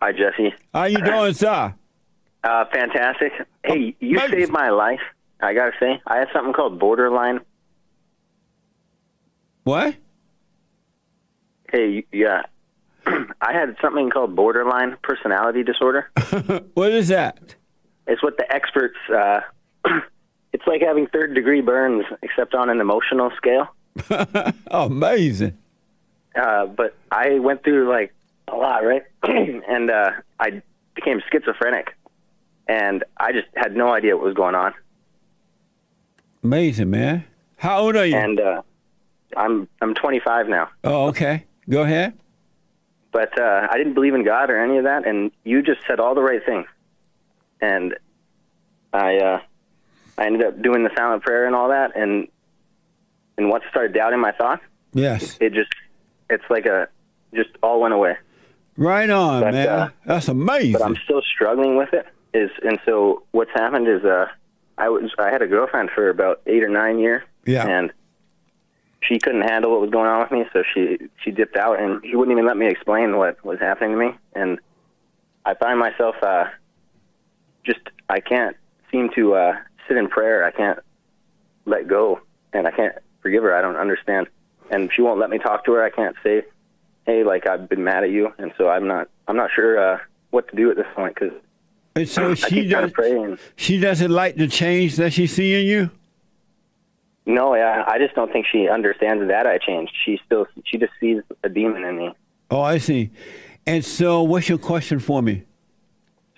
Hi, Jesse. How you doing, sir? Uh, fantastic. Hey, you Thanks. saved my life. I gotta say, I had something called borderline. What? Hey, yeah, I had something called borderline personality disorder. what is that? It's what the experts. Uh, it's like having third degree burns, except on an emotional scale. Amazing. Uh, but I went through like lot, right? and uh, I became schizophrenic, and I just had no idea what was going on. Amazing, man. How old are you? And uh, I'm I'm 25 now. oh, okay. Go ahead. but uh, I didn't believe in God or any of that. And you just said all the right things, and I uh, I ended up doing the silent prayer and all that. And and once I started doubting my thoughts, Yes. it just it's like a just all went away. Right on, But, man. uh, That's amazing. But I'm still struggling with it. Is and so what's happened is uh, I was I had a girlfriend for about eight or nine years, Yeah. and she couldn't handle what was going on with me, so she she dipped out, and she wouldn't even let me explain what was happening to me. And I find myself uh, just I can't seem to uh, sit in prayer. I can't let go, and I can't forgive her. I don't understand, and she won't let me talk to her. I can't say, "Hey, like I've been mad at you," and so I'm not I'm not sure uh, what to do at this point because and so she does. to pray and She doesn't like the change that she see in you. No, yeah, I just don't think she understands that I changed. She still, she just sees a demon in me. Oh, I see. And so, what's your question for me?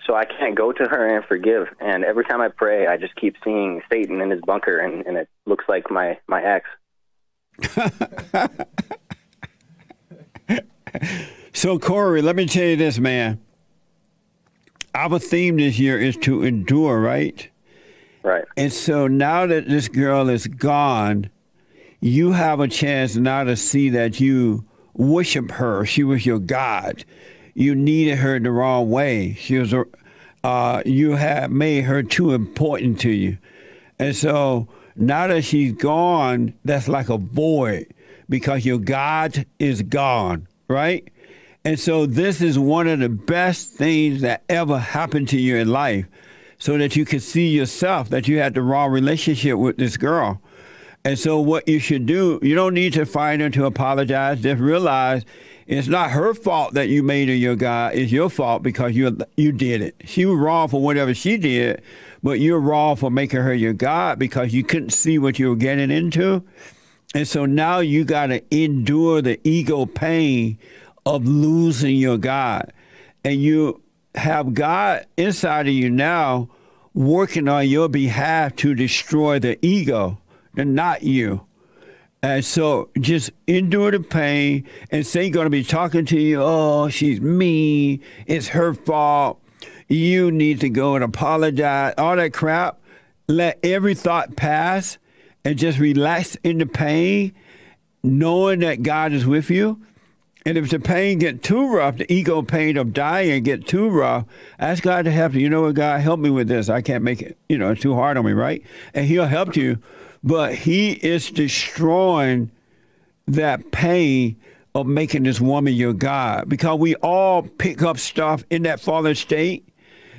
So I can't go to her and forgive. And every time I pray, I just keep seeing Satan in his bunker, and, and it looks like my my ex. So, Corey, let me tell you this, man. Our theme this year is to endure, right? Right. And so now that this girl is gone, you have a chance now to see that you worship her. She was your God. You needed her the wrong way. She was, uh, you had made her too important to you. And so now that she's gone, that's like a void because your God is gone, right? And so this is one of the best things that ever happened to you in life so that you can see yourself that you had the wrong relationship with this girl. And so what you should do, you don't need to find her to apologize. Just realize it's not her fault that you made her your guy. It's your fault because you you did it. She was wrong for whatever she did, but you're wrong for making her your God because you couldn't see what you were getting into. And so now you got to endure the ego pain of losing your God. And you have God inside of you now working on your behalf to destroy the ego, and not you. And so just endure the pain and say going to be talking to you, oh, she's mean, it's her fault. You need to go and apologize, all that crap. Let every thought pass and just relax in the pain, knowing that God is with you. And if the pain get too rough, the ego pain of dying get too rough, ask God to help you. You know what, God, help me with this. I can't make it, you know, it's too hard on me, right? And He'll help you. But He is destroying that pain of making this woman your God because we all pick up stuff in that fallen state.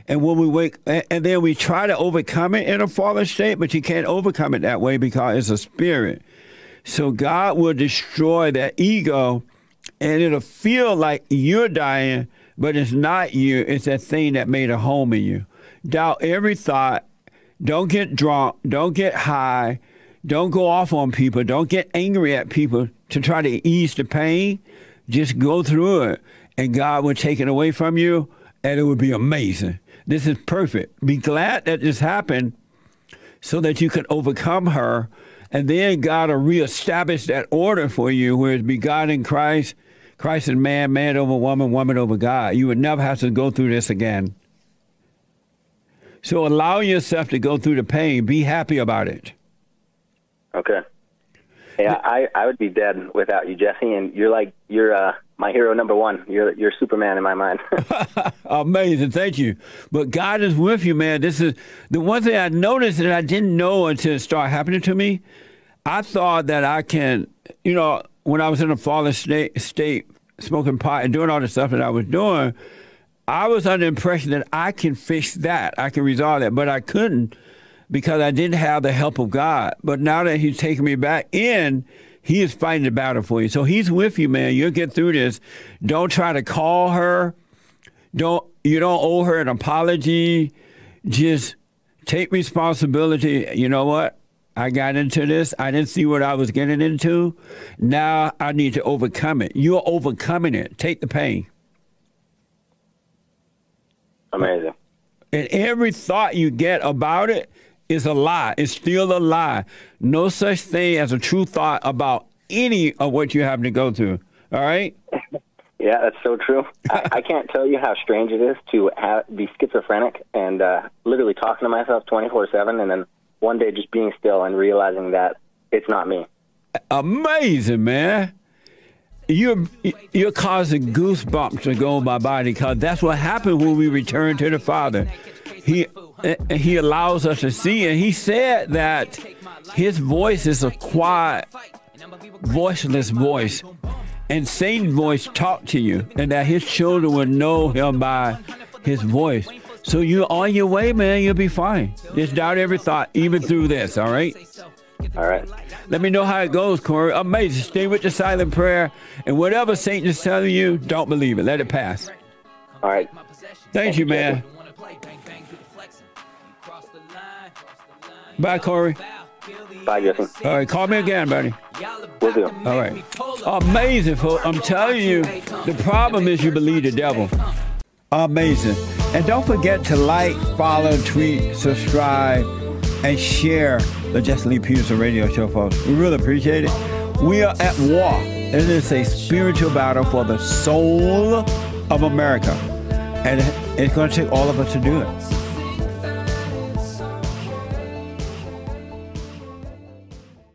And when we wake, and then we try to overcome it in a fallen state, but you can't overcome it that way because it's a spirit. So God will destroy that ego, and it'll feel like you're dying, but it's not you. It's that thing that made a home in you. Doubt every thought. Don't get drunk. Don't get high. Don't go off on people. Don't get angry at people to try to ease the pain. Just go through it, and God will take it away from you, and it would be amazing. This is perfect. Be glad that this happened so that you can overcome her. And then God will reestablish that order for you, where it's be God in Christ, Christ and man, man over woman, woman over God. You would never have to go through this again. So allow yourself to go through the pain. Be happy about it. Okay. Yeah, I I would be dead without you, Jesse. And you're like you're uh, my hero number one. You're you're Superman in my mind. Amazing, thank you. But God is with you, man. This is the one thing I noticed that I didn't know until it started happening to me. I thought that I can, you know, when I was in a fallen state, state smoking pot and doing all the stuff that I was doing, I was under the impression that I can fix that, I can resolve that, but I couldn't because I didn't have the help of God. But now that He's taken me back in, He is fighting the battle for you. So He's with you, man. You'll get through this. Don't try to call her. Don't you don't owe her an apology. Just take responsibility. You know what? I got into this. I didn't see what I was getting into. Now I need to overcome it. You're overcoming it. Take the pain. Amazing. And every thought you get about it is a lie. It's still a lie. No such thing as a true thought about any of what you have to go through. All right? Yeah, that's so true. I, I can't tell you how strange it is to have, be schizophrenic and uh, literally talking to myself 24 7 and then one day just being still and realizing that it's not me. Amazing, man. You're you're causing goosebumps to go in my body because that's what happened when we return to the Father. He he allows us to see, and he said that his voice is a quiet, voiceless voice, and Satan's voice talk to you, and that his children will know him by his voice. So you're on your way, man. You'll be fine. Just doubt every thought, even through this. All right. All right. Let me know how it goes, Corey. Amazing. Stay with the silent prayer, and whatever Satan is telling you, don't believe it. Let it pass. All right. Thank you, man. Bye, Corey. Bye, Jesse. All right, call me again, buddy. Will do. All right. Amazing, folks. I'm telling you, the problem is you believe the devil. Amazing. And don't forget to like, follow, tweet, subscribe, and share the Jesse Lee Peterson radio show, folks. We really appreciate it. We are at war. And It is a spiritual battle for the soul of America. And it's going to take all of us to do it.